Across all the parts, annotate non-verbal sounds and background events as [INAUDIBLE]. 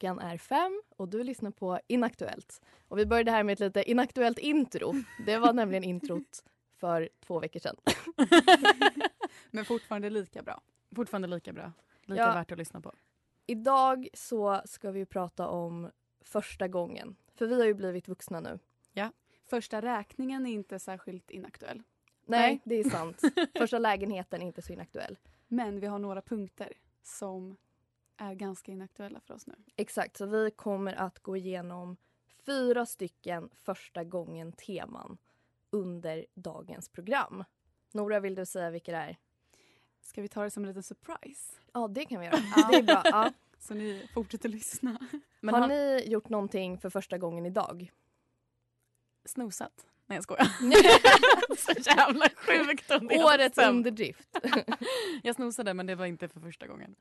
Klockan är fem och du lyssnar på Inaktuellt. Och vi började här med ett lite inaktuellt intro. Det var nämligen introt för två veckor sedan. [LAUGHS] Men fortfarande lika bra. Fortfarande lika bra. Lika Ja. värt att lyssna på. Idag så ska vi prata om första gången. För vi har ju blivit vuxna nu. Första räkningen är inte särskilt inaktuell. Nej, Nej. det är sant. [LAUGHS] Första lägenheten är inte så inaktuell. Men vi har några punkter som är ganska inaktuella för oss nu. Exakt, så vi kommer att gå igenom fyra stycken första gången-teman under dagens program. Nora, vill du säga vilka det är? Ska vi ta det som en liten surprise? Ja, det kan vi göra. Det är bra. Ja. [LAUGHS] Så ni fortsätter lyssna. Men har har ni gjort någonting för första gången idag? snosat? Nej jag skojar. [LAUGHS] Så jävla sjukt Årets underdrift. [LAUGHS] Jag snosade men det var inte för första gången.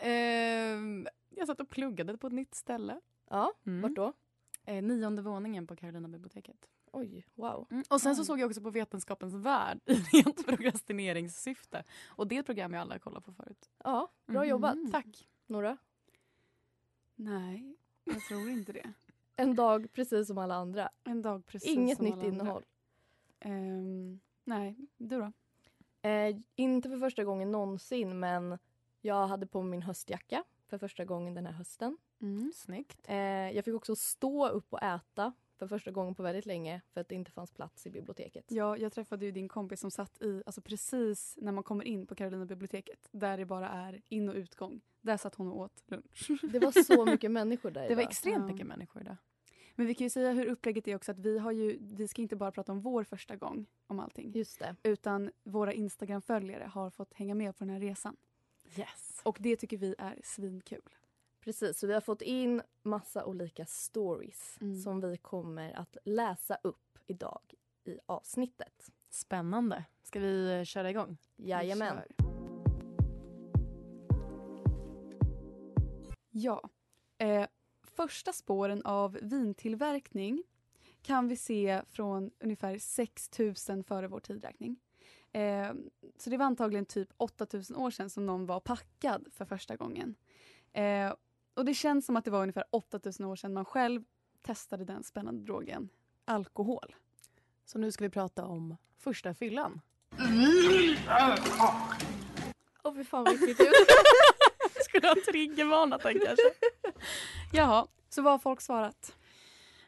Ehm, jag satt och pluggade på ett nytt ställe. Ja, Mm. vart då? Eh, nionde våningen på Carolina biblioteket. Oj, wow. Mm. Och sen så såg jag också på Vetenskapens värld i [LAUGHS] rent prokrastineringssyfte. Och det är ett program jag alla kollat på förut. Ja, bra Mhm. jobbat. Tack. Nora? Nej, jag tror inte det. [LAUGHS] En dag precis som alla andra. En dag precis Inget som nytt alla andra. innehåll. Ehm, nej, du då? Eh, inte för första gången någonsin, men jag hade på min höstjacka för första gången den här hösten. Mm, snyggt. Eh, jag fick också stå upp och äta för första gången på väldigt länge för att det inte fanns plats i biblioteket. Ja, jag träffade ju din kompis som satt i, alltså precis när man kommer in på Carolina biblioteket, där det bara är in och utgång. Där satt hon och åt lunch. Det var så [LAUGHS] mycket människor där Det var idag. extremt Ja. mycket människor idag. Men vi kan ju säga hur upplägget är också att vi har ju, vi ska inte bara prata om vår första gång om allting. Just det. Utan våra Instagram-följare har fått hänga med på den här resan. Yes. Och det tycker vi är svinkul. Precis, så vi har fått in massa olika stories Mm. som vi kommer att läsa upp idag i avsnittet. Spännande. Ska vi eh, köra igång? Jajamän. Kör. Ja. Eh, första spåren av vintillverkning kan vi se från ungefär 6000 före vår tidräkning. Eh, så det var antagligen typ 8000 år sedan som någon var packad för första gången. Eh, och det känns som att det var ungefär 8000 år sedan man själv testade den spännande drogen alkohol. Så nu ska vi prata om första fyllan. Åh fy fan vad äckligt ut. [LAUGHS] Skulle ha triggervarnat den kanske. Jaha, så vad har folk svarat?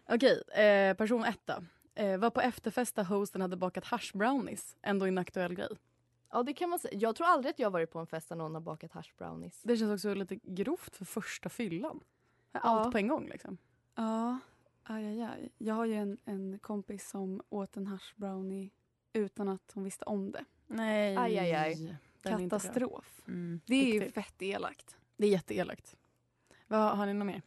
Okej, eh, person ett då. Eh, var på efterfest där hosten hade bakat hash brownies. Ändå en aktuell grej. Ja det kan man säga. Jag tror aldrig att jag varit på en fest där någon har bakat hash brownies. Det känns också lite grovt för första fyllan. Ja. Allt på en gång liksom. Ja, aj, aj, aj. Jag har ju en, en kompis som åt en hash brownie utan att hon visste om det. Nej. Aj, aj, aj. Katastrof. Mm, Det är ju fett elakt. Det är jätteelakt. Vad har ni något mer?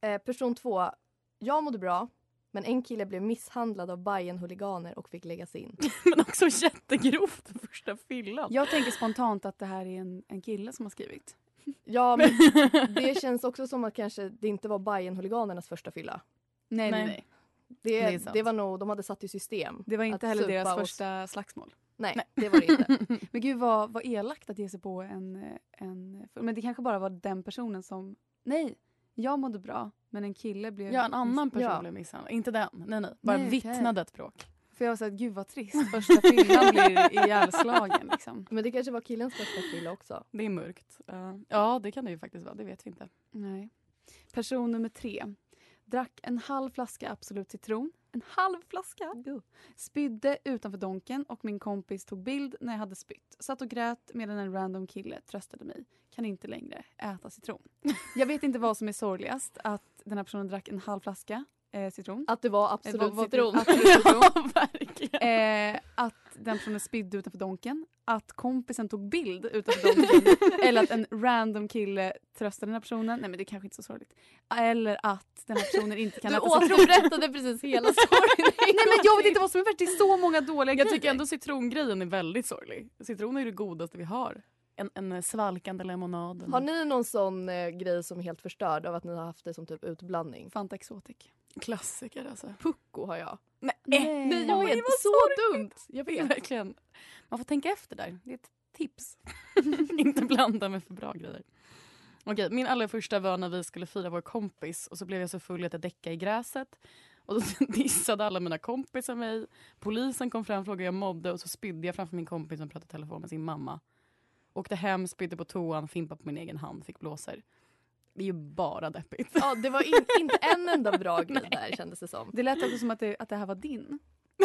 Eh, person två. Jag mådde bra, men en kille blev misshandlad av bayern huliganer och fick läggas in. [LAUGHS] Men också jättegrovt för första fyllan. Jag tänker spontant att det här är en, en kille som har skrivit. Ja, [LAUGHS] men det känns också som att kanske det inte var bayern huliganernas första fylla. Nej, nej, Nej. Det, Det det, var nog, de hade satt i system. Det var inte att heller deras och- första slagsmål. Nej, Nej. det var det inte. [LAUGHS] Men gud vad, vad elakt att ge sig på en, en... Men det kanske bara var den personen som... Nej, jag mådde bra men en kille blev... Ja, en annan person Ja. blev misshandlad. Inte den. Nej, nej. Bara Nej, vittnade ett bråk. För jag var såhär, gud vad trist. Första fyllan blir ihjälslagen liksom. Men det kanske var killens första fylla också. Det är mörkt. Ja. ja, det kan det ju faktiskt vara. Det vet vi inte. Nej. Person nummer tre. Drack en halv flaska Absolut citron. En halv flaska? Spydde utanför donken och min kompis tog bild när jag hade spytt. Satt och grät medan en random kille tröstade mig. Kan inte längre äta citron. [LAUGHS] Jag vet inte vad som är sorgligast. Att den här personen drack en halv flaska eh, citron. Att det var Eh, absolut vad- citron. Absolut citron. [LAUGHS] Ja, verkligen. Eh, att den personen spydde utanför donken. Att kompisen tog bild utanför donken. eller att en random kille tröstade den här personen. Nej men det är kanske inte så sorgligt. Eller att den här personen inte kan Du återberättade precis hela storyn. Nej men jag vet inte vad som är värt. Det är så många dåliga Jag grejer. tycker ändå citrongrejen är väldigt sorglig. Citron är det godaste vi har. En, en svalkande lemonad. Har ni någon sån eh, grej som är helt förstörd av att ni har haft det som typ utblandning? Fanta Exotic. Klassiker alltså. Pucko har jag. Nej, Nej. Nej jag vet, så dumt! Jag vet. verkligen. Man får tänka efter där. Det är ett tips. [LAUGHS] Inte blanda med för bra grejer. Okej, min allra första var när vi skulle fira vår kompis och så blev jag så full att jag däckade i gräset. Och då [LAUGHS] dissade alla mina kompisar mig. Polisen kom fram och frågade hur jag mådde och så spydde jag framför min kompis som pratade i telefon med sin mamma. Åkte hem, spydde på toan, fimpade på min egen hand, fick blåsor. Det är ju bara deppigt. Ja, det var in, inte en enda bra [LAUGHS] grej där kändes det som. Det lät också som att det, att det här var din. [LAUGHS]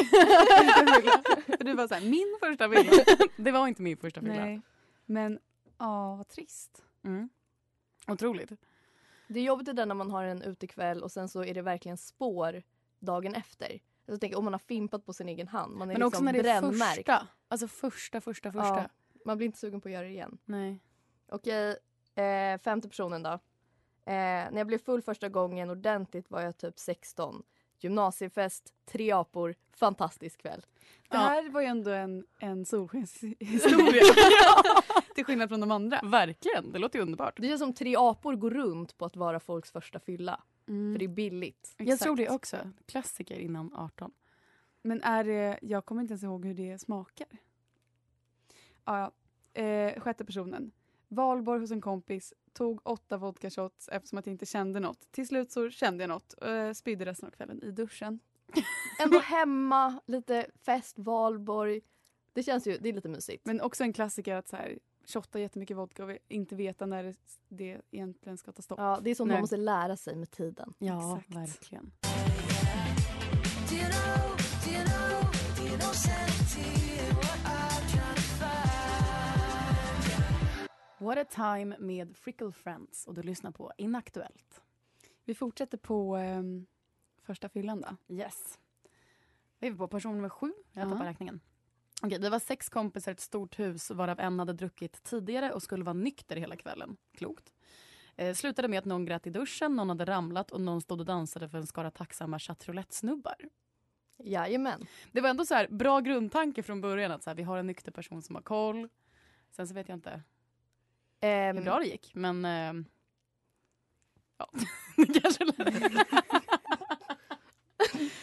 För du var såhär, min första villa. Det var inte min första fylla. Men, ja vad trist. Mm. Otroligt. Det är jobbigt det där när man har en utekväll och sen så är det verkligen spår dagen efter. Jag tänker om man har fimpat på sin egen hand. Man är Men också liksom när det är brännmärkt. första. Alltså första, första, första. Ja. Man blir inte sugen på att göra det igen. Nej. Okej, eh, femte personen då. Eh, när jag blev full första gången ordentligt var jag typ 16. Gymnasiefest, tre apor, fantastisk kväll. Det Ja. här var ju ändå en, en solskenshistoria. [LAUGHS] [LAUGHS] Till skillnad från de andra. Verkligen, det låter ju underbart. Det känns som tre apor går runt på att vara folks första fylla. Mm. För det är billigt. Jag tror det också. Klassiker innan 18. Men är det, jag kommer inte ens ihåg hur det smakar. Ja, ja. Eh, sjätte personen. Valborg hos en kompis, tog åtta vodka shots eftersom att jag inte kände något. Till slut så kände jag något. Eh, spydde resten av kvällen i duschen. [LAUGHS] Ändå hemma, lite fest, valborg. Det känns ju, det är lite mysigt. Men också en klassiker att så här, shotta jättemycket vodka och inte veta när det, det egentligen ska ta stopp. Ja, det är sånt Nej. man måste lära sig med tiden. Ja, Exakt. verkligen. What a time med Frickle Friends och du lyssnar på Inaktuellt. Vi fortsätter på ehm, första fyllan då. Yes. Vi är på person nummer sju. Jag Ja. tappar räkningen. Okej, vi var sex kompisar i ett stort hus varav en hade druckit tidigare och skulle vara nykter hela kvällen. Klokt. Eh, slutade med att någon grät i duschen, någon hade ramlat och någon stod och dansade för en skara tacksamma chattroulette-snubbar. Jajamän. Det var ändå så här bra grundtanke från början att så här, vi har en nykter person som har koll. Sen så vet jag inte Ehm, hur bra det gick, men eh, ja, [LAUGHS] det kanske [LAUGHS]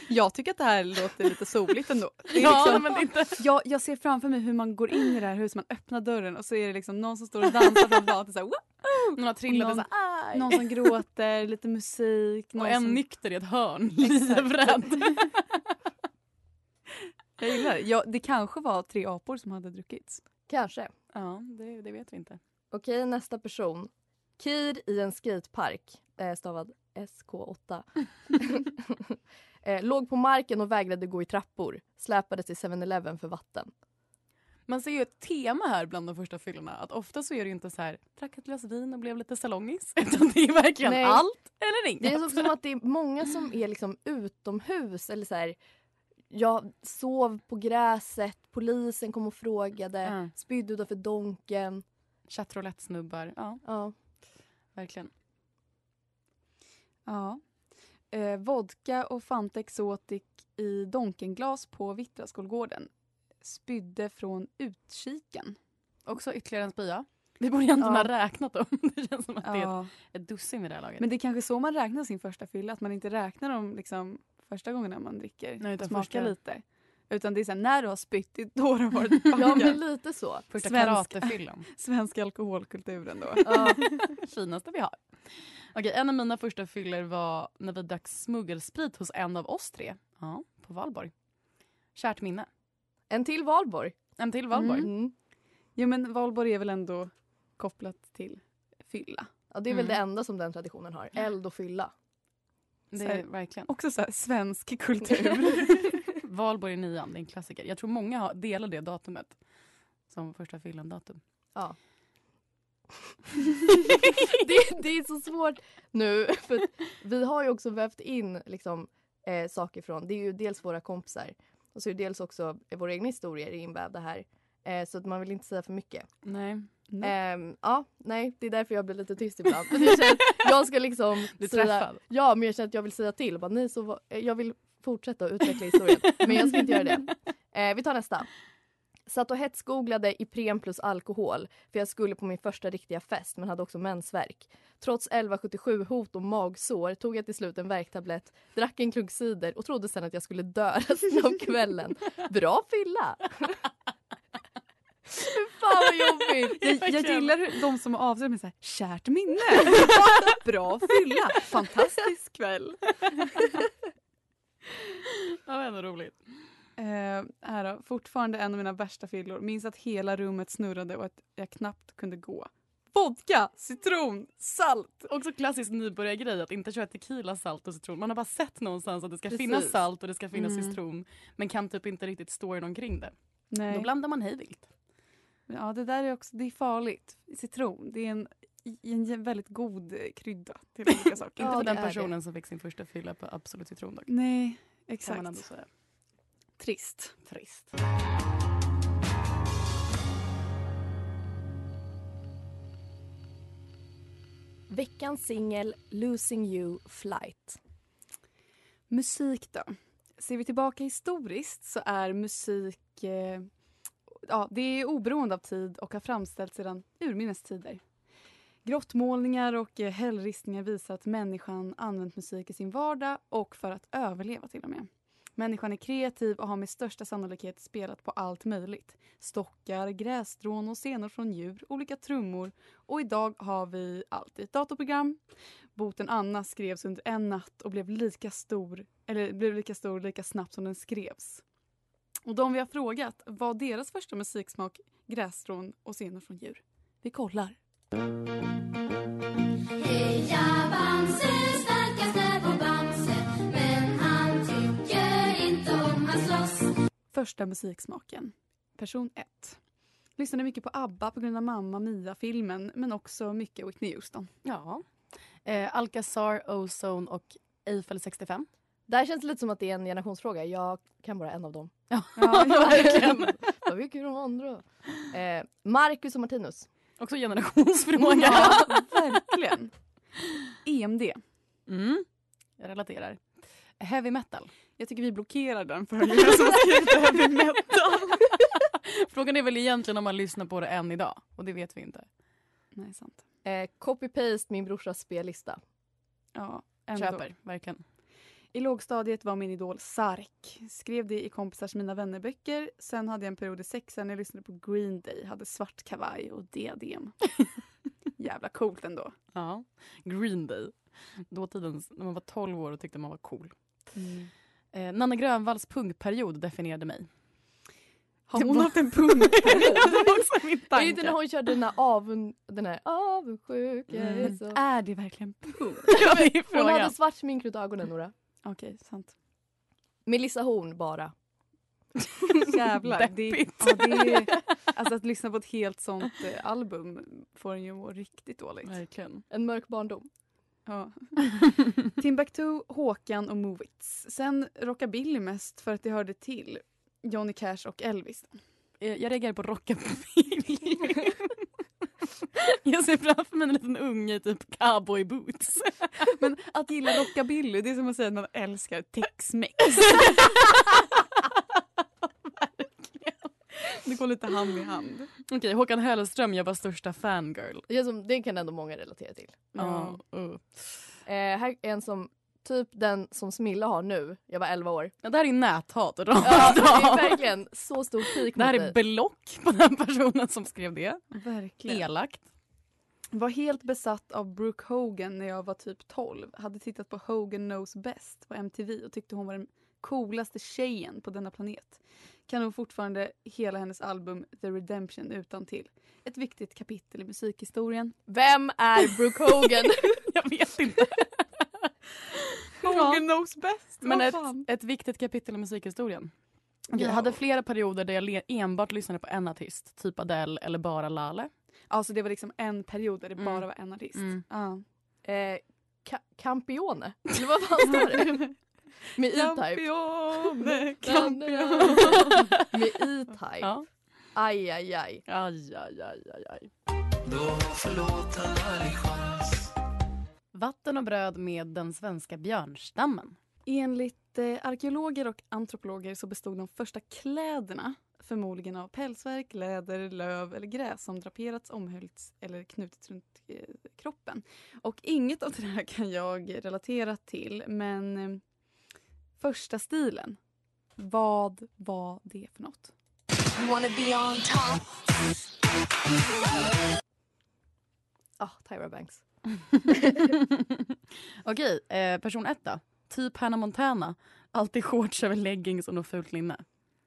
Jag tycker att det här låter lite soligt ändå. Ja, liksom, men inte... jag, jag ser framför mig hur man går in i det här huset, man öppnar dörren och så är det liksom någon som står och dansar från gatan. Så! Någon har trillat och, någon- aj. någon som gråter, lite musik. Och en som... nykter i ett hörn, [LAUGHS] livrädd. Jag gillar det. Ja, det kanske var tre apor som hade druckits. Kanske. Ja, det, det vet vi inte. Okej, nästa person. Kir i en skatepark, eh, stavad SK8. [LAUGHS] eh, låg på marken och vägrade gå i trappor. Släpades till 7-Eleven för vatten. Man ser ju ett tema här bland de första fyllorna. Att ofta så är det inte så här, drack ett glas vin och blev lite salongis. [LAUGHS] Utan det är verkligen Nej. allt eller inget. Det är också som att det är många som är liksom utomhus eller så här. Jag sov på gräset, polisen kom och frågade, Ja. spydde utanför donken. Chattroulette-snubbar. Ja, Ja. verkligen. Ja. Eh, vodka och Fanta Exotic i Donkenglas på Vittra skolgården. Spydde från utkiken. Också ytterligare en spya. Vi borde egentligen Ja. ha räknat dem. [LAUGHS] Det känns som att det är Ja. ett, ett dussin vid det här laget. Men det är kanske så man räknar sin första fylla, att man inte räknar dem liksom första gången man dricker. Nej, utan smakar lite. Utan det är här, när du har spytt, det då du har varit [LAUGHS] Ja packad. men lite så. Första svensk- karatefyllan. [LAUGHS] Svensk alkoholkulturen då. Ja. [LAUGHS] Finaste vi har. Okej, en av mina första fyllor var när vi drack smuggelsprit hos en av oss tre. Ja, på Valborg. Kärt minne. En till valborg. En till Valborg. Mm. Jo men valborg är väl ändå kopplat till fylla. Ja, det är väl Mm. det enda som den traditionen har. Eld och fylla. Det är verkligen. Också så här, svensk kultur. Valborg i nian, det är en klassiker. Jag tror många har, delar det datumet som första fyllan-datum. Ja. [LAUGHS] det, det är så svårt nu. För vi har ju också vävt in liksom, eh, saker från... Det är ju dels våra kompisar och så är det dels också våra egna historier invävda här. Eh, så att man vill inte säga för mycket. Nej. Ehm, ja, nej, det är därför jag blir lite tyst ibland. [LAUGHS] Jag, känner jag ska liksom Bli säga, träffad. Ja, men jag känner att jag vill säga till. Och Bara, nej, så, eh, jag vill fortsätta att utveckla historien. men jag ska inte göra det. Eh, vi tar nästa. Satt och hetsgooglade Ipren plus alkohol för jag skulle på min första riktiga fest men hade också mensvärk. Trots 1177 hot och magsår tog jag till slut en värktablett, drack en klunk cider och trodde sen att jag skulle dö [LAUGHS] resten av kvällen. Bra fylla! Fan vad jobbigt! [LAUGHS] Jag, jag gillar de som avslutar med så här, kärt minne. [LAUGHS] Bra fylla. Fantastisk kväll. [LAUGHS] Ja, det är ändå roligt. Eh, här då, fortfarande en av mina värsta fyllor. Minns att hela rummet snurrade och att jag knappt kunde gå. Vodka, citron, salt. Också klassisk nybörjargrej att inte köra tequila, salt och citron. Man har bara sett någonstans att det ska Precis. finnas salt och det ska finnas Mm. citron. Men kan typ inte riktigt storyn omkring det. Då Nej. blandar man hej vilt. Ja, det där är också det är farligt. Citron, det är en, en väldigt god krydda till [LAUGHS] olika saker. Inte Ja, för den personen som fick sin första fylla på Absolut citron dock. Nej, Kan exakt. man ändå säga. Trist. Trist. Veckans singel Losing You Flight. Musik då? Ser vi tillbaka historiskt så är musik eh, ja, det är oberoende av tid och har framställts sedan urminnes tider. Grottmålningar och eh, hällristningar visar att människan använt musik i sin vardag och för att överleva till och med. Människan är kreativ och har med största sannolikhet spelat på allt möjligt. Stockar, grässtrån och senor från djur, olika trummor och idag har vi allt i ett datorprogram. Boten Anna skrevs under en natt och blev lika stor, eller blev lika stor lika snabbt som den skrevs. Och de vi har frågat var deras första musiksmak grässtrån och scener från djur. Vi kollar. Heja Bamse, starkaste vår Bamse Men han tycker inte om att slåss Första musiksmaken. Person 1. Lyssnade mycket på ABBA på grund av Mamma Mia-filmen men också mycket Whitney Houston. Ja. Eh, Alcazar, Ozone och Eiffel 65. Där känns det lite som att det är en generationsfråga. Jag kan bara en av dem. Ja, [LAUGHS] Ja, verkligen. Vad mycket de andra? Eh, Marcus och Martinus. Också generationsfråga. Ja, [LAUGHS] verkligen. EMD. Mm. Jag relaterar. Heavy metal. Jag tycker vi blockerar den för att som har skrivit heavy metal. [LAUGHS] Frågan är väl egentligen om man lyssnar på det än idag. Och det vet vi inte. Nej, sant. Eh, Copy-paste min brorsas spellista. Ja, ändå. Köper, verkligen. I lågstadiet var min idol Sark. Skrev det i kompisars Mina vännerböcker. Sen hade jag en period i sexan när jag lyssnade på Green Day. Hade svart kavaj och diadem. [LAUGHS] Jävla coolt ändå. Ja. Green Day. Dåtiden, när man var 12 år och tyckte man var cool. Eh, Nanne Grönvalls punkperiod definierade mig. Har hon haft en pung? [LAUGHS] det är inte när hon körde den här avund... Den här avundsjuka är Mm. så... Är det verkligen [LAUGHS] är Hon hade svart smink runt ögonen Nora. Okej, sant. Melissa Horn bara. [LAUGHS] Jävlar. Det, Deppigt. ja, det är, alltså att lyssna på ett helt sånt eh, album får en ju må riktigt dåligt. Verkligen. En mörk barndom. Ja. [LAUGHS] Timbuktu, Håkan och Movits. Sen rockabilly mest för att det hörde till. Johnny Cash och Elvis. Eh, Jag reagerar på rockabilly. [LAUGHS] Jag ser framför mig en liten unge i typ cowboy boots. [LAUGHS] Men att gilla rockabilly, det är som att säga att man älskar Tex-Mex. [LAUGHS] Det går lite hand i hand. Okej, Håkan Hellström, jag var största fangirl. Det, är som, det kan ändå många relatera till. Ja. uh. Eh, här är en som, typ den som Smilla har nu. Jag var 11 år. Ja, det här är näthat. Ja, det är verkligen så stor pik Det här mot är mig. belock på den personen som skrev det. Verkligen. Elakt. Var helt besatt av Brooke Hogan när jag var typ 12. Hade tittat på Hogan Knows Best på MTV och tyckte hon var den coolaste tjejen på denna planet. Kan hon fortfarande hela hennes album The Redemption utan till. Ett viktigt kapitel i musikhistorien. Vem är Brooke Hogan? [LAUGHS] jag vet inte. [LAUGHS] Hogan Knows Best! Men ett, ett viktigt kapitel i musikhistorien. Okej, Jag Ja. hade flera perioder där jag enbart lyssnade på en artist. Typ Adele eller bara Lale. Alltså det var liksom en period där det Mm. bara var en artist. Mm. Ja. eh, Ca- Campione? [LAUGHS] Eller vad fan står det? [LAUGHS] Med E-Type. Campione, [LAUGHS] campione. Med E-Type. Ja. Aj, aj, aj. Aj, aj, aj, aj, aj. Vatten och bröd med den svenska björnstammen. Enligt eh, arkeologer och antropologer så bestod de första kläderna förmodligen av pälsverk, läder, löv eller gräs som draperats, omhöljts eller knutits runt eh, kroppen. Och inget av det här kan jag relatera till men eh, första stilen, vad var det för något? Ah, Tyra Banks. [LAUGHS] [LAUGHS] Okej, eh, person ett då. Typ Hannah Montana. Alltid shorts över leggings och något fult linne.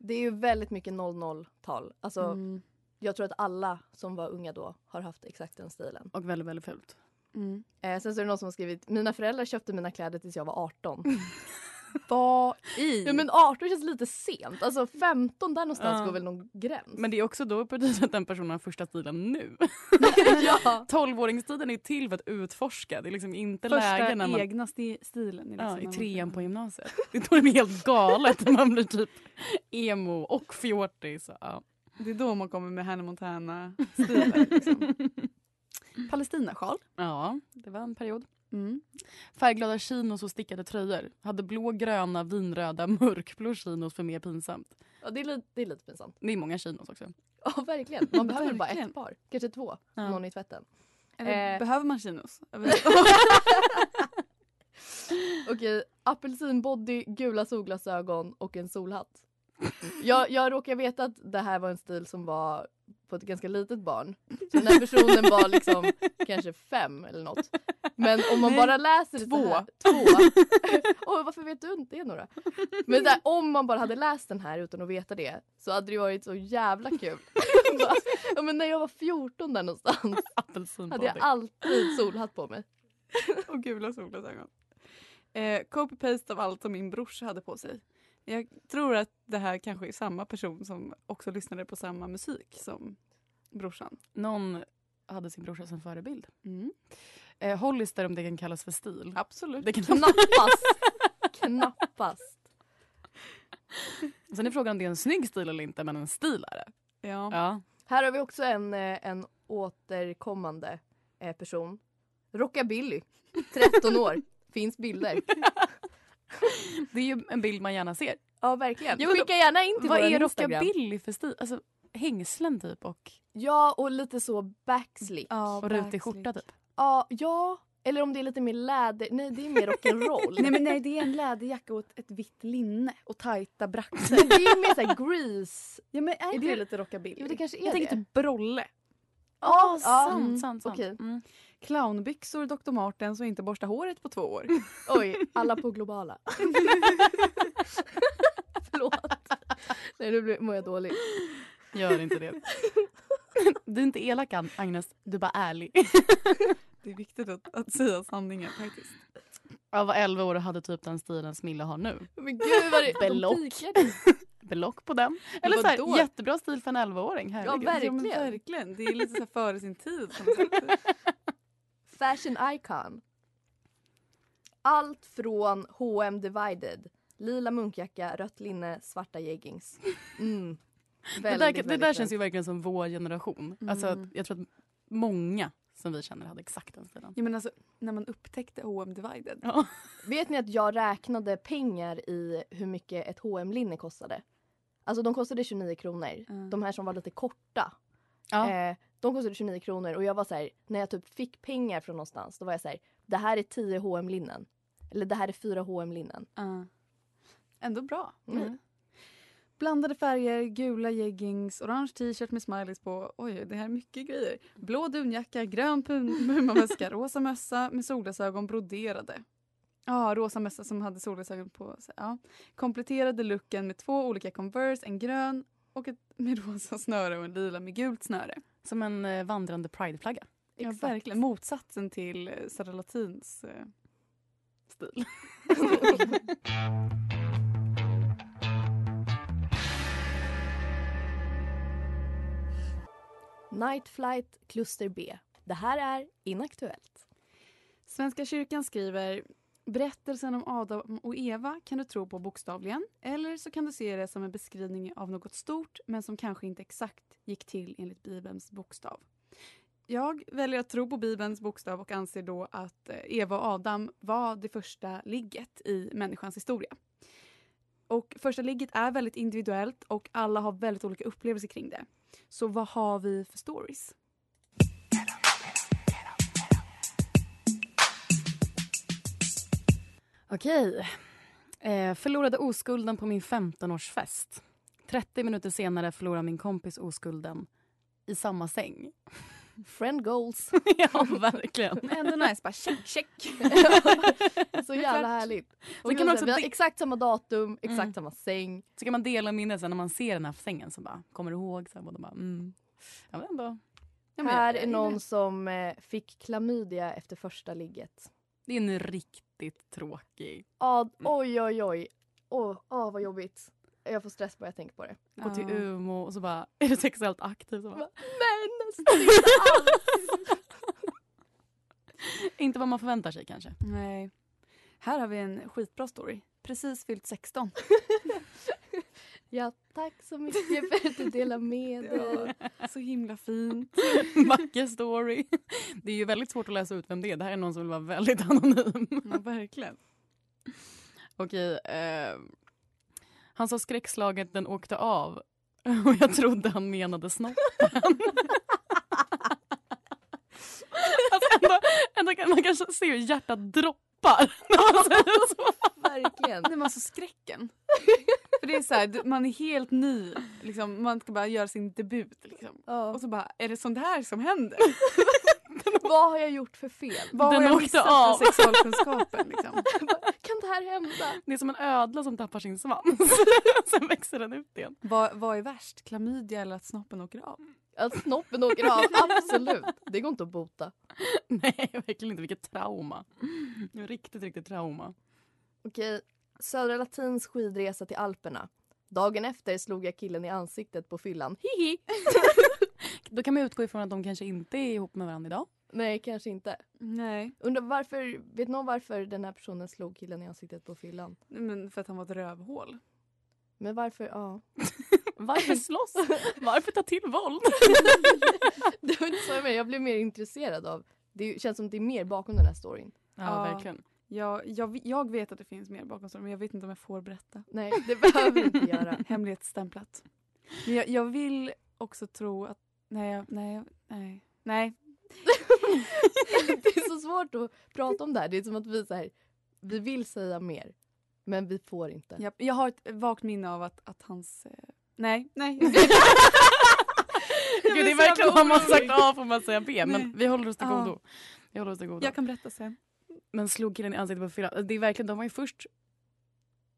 Det är ju väldigt mycket 00-tal. Alltså, Mm. Jag tror att alla som var unga då har haft exakt den stilen. Och väldigt, väldigt fult. Mm. Eh, sen så är det någon som har skrivit Mina föräldrar köpte mina kläder tills jag var 18. [LAUGHS] Vad i? [LAUGHS] ja men 18 känns lite sent. Alltså 15 där någonstans Ja. går väl någon gräns. Men det är också då på tiden att den personen har första stilen nu. [LAUGHS] ja. [LAUGHS] 12-åringstiden är till för att utforska. Det är liksom inte Första läge när man... egna sti- stilen. Är Ja, liksom i när man- trean på gymnasiet. Det är då det blir helt galet när man blir typ emo och fjortis. Ja. Det är då man kommer med Hannah Montana-stilen. Liksom. Palestinasjal. ja, det var en period. Mm. Färgglada chinos och stickade tröjor. Hade blå, gröna, vinröda, [LAUGHS] mörkblå chinos för mer pinsamt. ja det, är lite, det är lite pinsamt. Det är många chinos också. Ja verkligen. Man behöver bara ett par. Kanske två. Ja. Någon i tvätten. Eller, Eh. Behöver man chinos? [LAUGHS] Okej, apelsinbody, gula solglasögon och en solhatt. [LAUGHS] Jag, jag råkar veta att det här var en stil som var på ett ganska litet barn. Så den här personen var liksom kanske fem eller något. Men om man Nej, bara läser det så två. här, två. [LAUGHS] Oj, varför vet du inte det Nora? Men där, om man bara hade läst den här utan att veta det så hade det varit så jävla kul. [LAUGHS] Bara, ja, men när jag var 14 där någonstans [LAUGHS] hade jag alltid solhatt på mig. och gula solglasögon. Eh, Copy-paste av allt som min brorsa hade på sig. Jag tror att det här kanske är samma person som också lyssnade på samma musik som brorsan. Någon hade sin brorsa som förebild. Mm. Eh, Hollister om det kan kallas för stil. Absolut. Det kan... Knappast. [LAUGHS] Knappast. Sen är frågan om det är en snygg stil eller inte, men en stil är det. Ja. Ja. Här har vi också en, eh, en återkommande eh, person. Rockabilly. 13 år. Finns bilder. [LAUGHS] Det är ju en bild man gärna ser. Ja verkligen. Jag undrar- Skicka gärna in till Vad vår är Instagram. rockabilly för stil? Alltså hängslen typ och, Ja och lite så backslick. Ja, och rutig skjorta typ. Ja, ja. Eller om det är lite mer läder. Nej det är mer rock'n'roll. [LAUGHS] Nej men nej, det är en läderjacka och ett, vitt linne och tajta braxer. Det är mer såhär grease. ja men är, Är det- det lite rockabilly? Jo det kanske är jag det. tänker typ brolle. Ja, sant, sant, sant. Okej. Mm. Clownbyxor, Dr. Martens och inte borsta håret på två år. [LAUGHS] Oj, alla på globala. [LAUGHS] Förlåt. Nej nu mår jag dåligt. Gör inte det. Du är inte elak Ag- Agnes, du är bara ärlig. Det är viktigt att, att säga sanningen faktiskt. Jag var 11 år och hade typ den stilen Smilla har nu. Men gud vad det Belock. Belock på den. Eller så här, jättebra stil för en 11-åring. Herregud. verkligen. Ja, verkligen. Det är lite så här före sin tid. [LAUGHS] Fashion icon. Allt från H&M Divided. Lila munkjacka, rött linne, svarta jeggings. Mm. det Väldigt, där, det där känns ju verkligen som vår generation. Alltså, Mm. att jag tror att många som vi känner hade exakt den stilen. Ja, men alltså, när man upptäckte H&M Divided. Ja. Vet ni att jag räknade pengar i hur mycket ett hm linne kostade? Alltså de kostade 29 kronor. Mm. De här som var lite korta. Ja. Eh, de kostade 29 kronor och jag var så här, när jag typ fick pengar från någonstans, då var jag så här, det här är 10 hm linnen. Eller det här är 4 hm linnen. Ja. Ändå bra. Mm. Blandade färger, gula jeggings, orange t-shirt med smileys på. Oj, det här är mycket grejer. Blå dunjacka, grön pum- pumaväska, [LAUGHS] rosa mössa med solglasögon broderade. Ja, rosa mössa som hade solglasögon på sig. Ja. Kompletterade looken med två olika Converse, en grön och ett med [LAUGHS] rosa snöre och en lila med gult snöre. Som en eh, vandrande prideflagga. Ja, Exakt. verkligen. Motsatsen till eh, Sara Latins eh, stil. Night Flight Kluster B. Det här är Inaktuellt. Svenska kyrkan skriver Berättelsen om Adam och Eva kan du tro på bokstavligen eller så kan du se det som en beskrivning av något stort men som kanske inte exakt gick till enligt Bibelns bokstav. Jag väljer att tro på Bibelns bokstav och anser då att eh, Eva och Adam var det första ligget i människans historia. Och första ligget är väldigt individuellt och alla har väldigt olika upplevelser kring det. Så vad har vi för stories? Okej. Eh, förlorade oskulden på min 15-årsfest. 30 minuter senare förlorar min kompis oskulden i samma säng. [LAUGHS] Friend goals. [LAUGHS] ja, verkligen. Ändå nice, bara check, check. [LAUGHS] Så jävla härligt. Och kan man också vi har exakt samma datum, exakt Mm. samma säng. Så kan man dela minnen sen när man ser den här sängen. Så bara, kommer du ihåg? Så här, bara, mm. Ja, men ändå. Ja, men här är någon som eh, fick klamydia efter första ligget. Det är en riktigt tråkig. Ah, oj, oj, oj. Åh, åh, vad jobbigt. Jag får stress bara jag tänker på det. Gå till Ja. Umeå och så bara, är du sexuellt aktiv? Så bara, Men [LAUGHS] nästan inte alls. inte vad man förväntar sig kanske. Nej. Här har vi en skitbra story. Precis fyllt 16. [LAUGHS] Ja, tack så mycket för att du delar med dig. Så himla fint. [LAUGHS] Vacker story. Det är ju väldigt svårt att läsa ut vem det är. Det här är någon som vill vara väldigt anonym. Ja, verkligen. Okej. Eh, han sa skräckslaget den åkte av. [LAUGHS] Och jag trodde han menade snoppen. [LAUGHS] alltså ändå, ändå kan man kanske se hur hjärtat droppar. [LAUGHS] när man säger så. Verkligen. Det var så skräcken. För det är så här, man är helt ny. Liksom, man ska bara göra sin debut. Liksom. Ja. Och så bara, är det sånt här som händer? Vad har jag gjort för fel? Vad Den har jag åkte missat av. för sexualkunskapen? Liksom? [LAUGHS] Kan det här hända? Det är som en ödla som tappar sin svans. [LAUGHS] Sen växer den ut igen. Vad, vad är värst? Klamydia eller att snoppen åker av? Att snoppen åker av, [LAUGHS] absolut. Det går inte att bota. Nej, verkligen inte. Vilket trauma. Riktigt, riktigt trauma. Okej, Södra Latins skidresa till Alperna. Dagen efter slog jag killen i ansiktet på fyllan. Hihi! Då kan man utgå ifrån att de kanske inte är ihop med varandra idag. Nej, kanske inte. Nej, Undrar varför, vet någon varför den här personen slog killen i ansiktet på fyllan? men för att han var ett rövhål. Men varför, ja. [LAUGHS] Varför slåss? Varför ta till våld? [LAUGHS] Det var inte så jag menade, jag blev mer intresserad av. Det känns som det är mer bakom den här storyn. Ja, Ja. verkligen. Jag, jag, jag vet att det finns mer bakom storyn men jag vet inte om jag får berätta. Nej, det behöver vi inte göra. [LAUGHS] Hemlighetsstämplat. Men jag, jag vill också tro att... Nej, nej, nej. Nej. [LAUGHS] det är så svårt att prata om det här. Det är som att vi så här, vi vill säga mer. Men vi får inte. Jag, jag har ett vagt minne av att, att hans... Eh, nej, nej. [LAUGHS] Gud, det är verkligen om man sagt A får man säga B. Men vi håller oss till godo. Vi håller oss till godo. jag kan berätta sen. Men slog killen i ansiktet på fyllan. Det är verkligen, de har ju först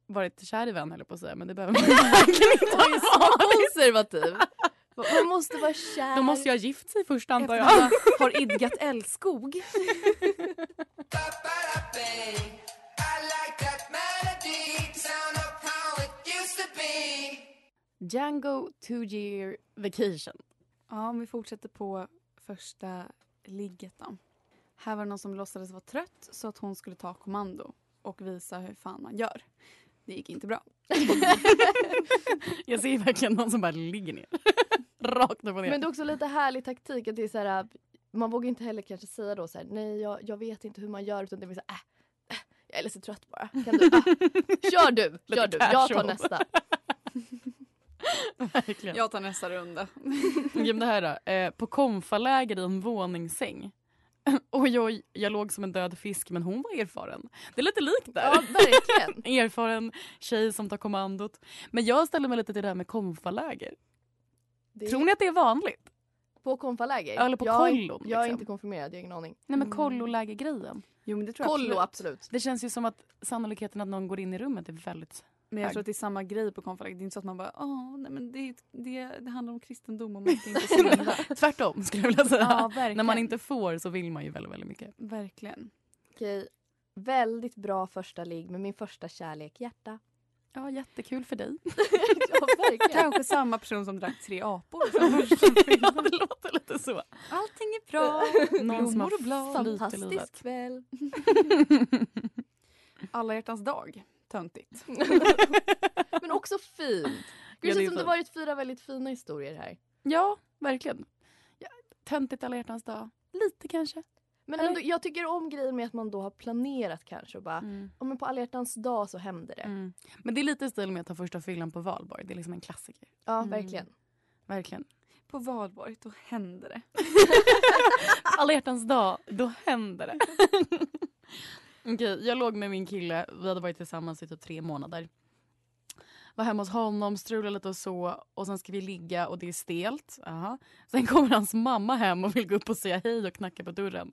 varit kär i vän höll jag på att säga. Men det behöver man verkligen inte [LAUGHS] ha varit. konservativ. Man måste vara kär. De måste ju ha gift sig först antar jag. [LAUGHS] har idgat älskog. Django two year vacation. Ja, om vi fortsätter på första ligget då. Här var det någon som låtsades vara trött så att hon skulle ta kommando och visa hur fan man gör. Det gick inte bra. [LAUGHS] Jag ser verkligen någon som bara ligger ner. [LAUGHS] Rakt upp och ner. Men det är också lite härlig taktik att det är så här, man vågar inte heller kanske säga då så här, nej jag, jag vet inte hur man gör utan det blir så här, äh, äh, jag är lite trött bara. Kan du, äh, [LAUGHS] kör du, kör du, jag tar nästa. [LAUGHS] Verkligen. Jag tar nästa runda. Okej, men det här då. Eh, på konfaläger i en våningssäng. Oj, oj, jag låg som en död fisk men hon var erfaren. Det är lite likt där. Ja, verkligen. erfaren tjej som tar kommandot. Men jag ställer mig lite till det här med konfaläger. Det Tror ni att det är vanligt? På konfaläger? Eller på jag, kollon, Jag är liksom. inte konfirmerad, jag har ingen aning. Nej men kollolägergrejen. Jo men det tror jag Kollo, absolut. absolut. Det känns ju som att sannolikheten att någon går in i rummet är väldigt Men jag hög. tror att det är samma grej på konfaläger. Det är inte så att man bara åh nej men det, det, det handlar om kristendom och man inte. [LAUGHS] Tvärtom skulle jag vilja säga. ja. När man inte får så vill man ju väldigt, väldigt mycket. Verkligen. Okej. Väldigt bra första ligg med min första kärlek, hjärta. Ja, jättekul för dig. [LAUGHS] ja, verkligen. Kanske samma person som drack tre apor. [LAUGHS] ja, det låter lite så. Allting är bra. Någon som blad. har i Fantastisk kväll. [LAUGHS] Alla hjärtans dag. Töntigt. Men också fint. Gud, Ja, det det ser är ut som det varit fyra väldigt fina historier här. Ja, verkligen. Ja, töntigt alla hjärtans dag. Lite kanske. Men ändå, jag tycker om grejen med att man då har planerat kanske och bara, Mm. ja men på alla hjärtans dag så händer det. Mm. Men det är lite i stil med att ta första fyllan på valborg. Det är liksom en klassiker. Ja, Mm. verkligen. Verkligen. På valborg, då händer det. [LAUGHS] Alla hjärtans dag, då händer det. [LAUGHS] Okej, jag låg med min kille. Vi hade varit tillsammans i typ tre månader. Var hemma hos honom, strulade lite och så. Och sen ska vi ligga och det är stelt. Aha. Sen kommer hans mamma hem och vill gå upp och säga hej och knacka på dörren.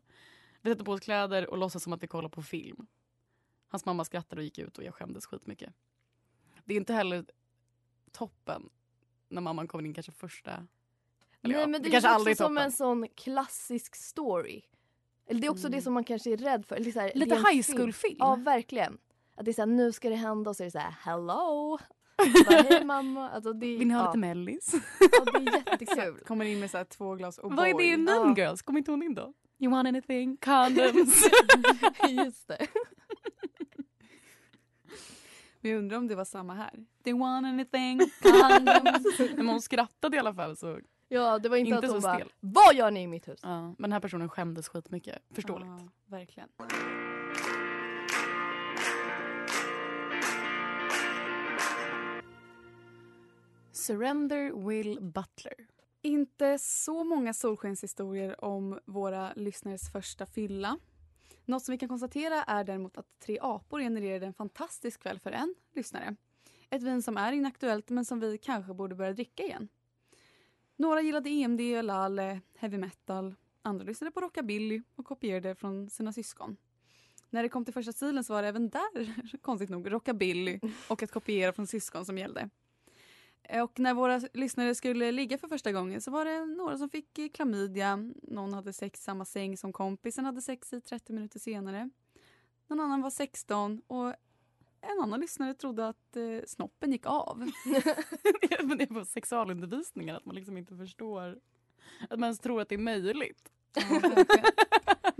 Vi sätter på oss kläder och låtsas som att vi kollar på film. Hans mamma skrattade och gick ut och jag skämdes skitmycket. Det är inte heller toppen när mamman kommer in kanske första... Eller Nej ja, men det, kanske är aldrig också som en sån klassisk story. Eller det är också Mm. det som man kanske är rädd för. Eller det så här, Lite det high film. school-film. Ja verkligen. Att det är så här, nu ska det hända och så är det så här hello. Bara, Hej [LAUGHS] mamma. Alltså, det, Vill ni ha ja. lite mellis? Ja, det är jättekul. [LAUGHS] Kommer in med så här två glas O'boy. Vad är det i Mean Girls? Kommer inte hon in då? You want anything? Condoms? [LAUGHS] Just det. Men jag undrar om det var samma här. Do you want anything? Condoms? Men hon skrattade i alla fall. Så, Ja det var inte, Inte att hon så bara, stel. vad gör ni i mitt hus? ja. Men den här personen skämdes skitmycket. Förståeligt. Ja, verkligen. Surrender Will Butler. Inte så många solskenshistorier om våra lyssnares första fylla. Något som vi kan konstatera är däremot att Tre apor genererade en fantastisk kväll för en lyssnare. Ett vin som är inaktuellt men som vi kanske borde börja dricka igen. Några gillade EMD, Lale, heavy metal. Andra lyssnade på rockabilly och kopierade från sina syskon. När det kom till första stilen så var det även där, [LAUGHS] konstigt nog, rockabilly och att kopiera från syskon som gällde. Och när våra lyssnare skulle ligga för första gången så var det några som fick eh, klamydia. Någon hade sex i samma säng som kompisen hade sex i 30 minuter senare. Någon annan var 16 och en annan lyssnare trodde att eh, snoppen gick av. [LAUGHS] Det är på sexualundervisningen att man liksom inte förstår. Att man ens tror att det är möjligt.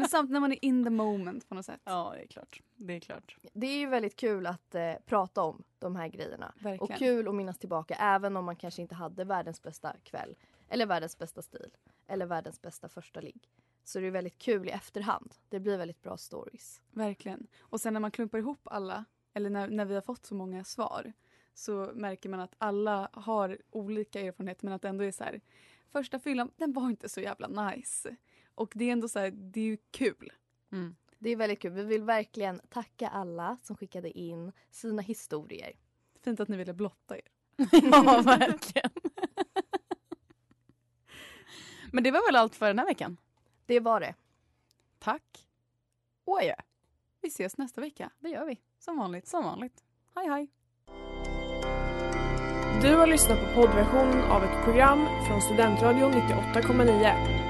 Men samtidigt när man är in the moment på något sätt. Ja, det är klart. Det är klart. Det är ju väldigt kul att eh, prata om de här grejerna. Verkligen. Och kul att minnas tillbaka även om man kanske inte hade världens bästa kväll. Eller världens bästa stil. Eller världens bästa första ligg. Så det är väldigt kul i efterhand. Det blir väldigt bra stories. Verkligen. Och sen när man klumpar ihop alla, eller när, när vi har fått så många svar, så märker man att alla har olika erfarenheter men att det ändå är så här, första fyllan, den var inte så jävla nice. Och det är ändå så här, det är ju kul. Mm. Det är väldigt kul. Vi vill verkligen tacka alla som skickade in sina historier. Fint att ni ville blotta er. [LAUGHS] Ja, verkligen. [LAUGHS] Men det var väl allt för den här veckan. Det var det. Tack. Och adjö. Vi ses nästa vecka, Det gör vi. som vanligt. Som vanligt. Hej hej. Du har lyssnat på poddversionen av ett program från Studentradion 98,9.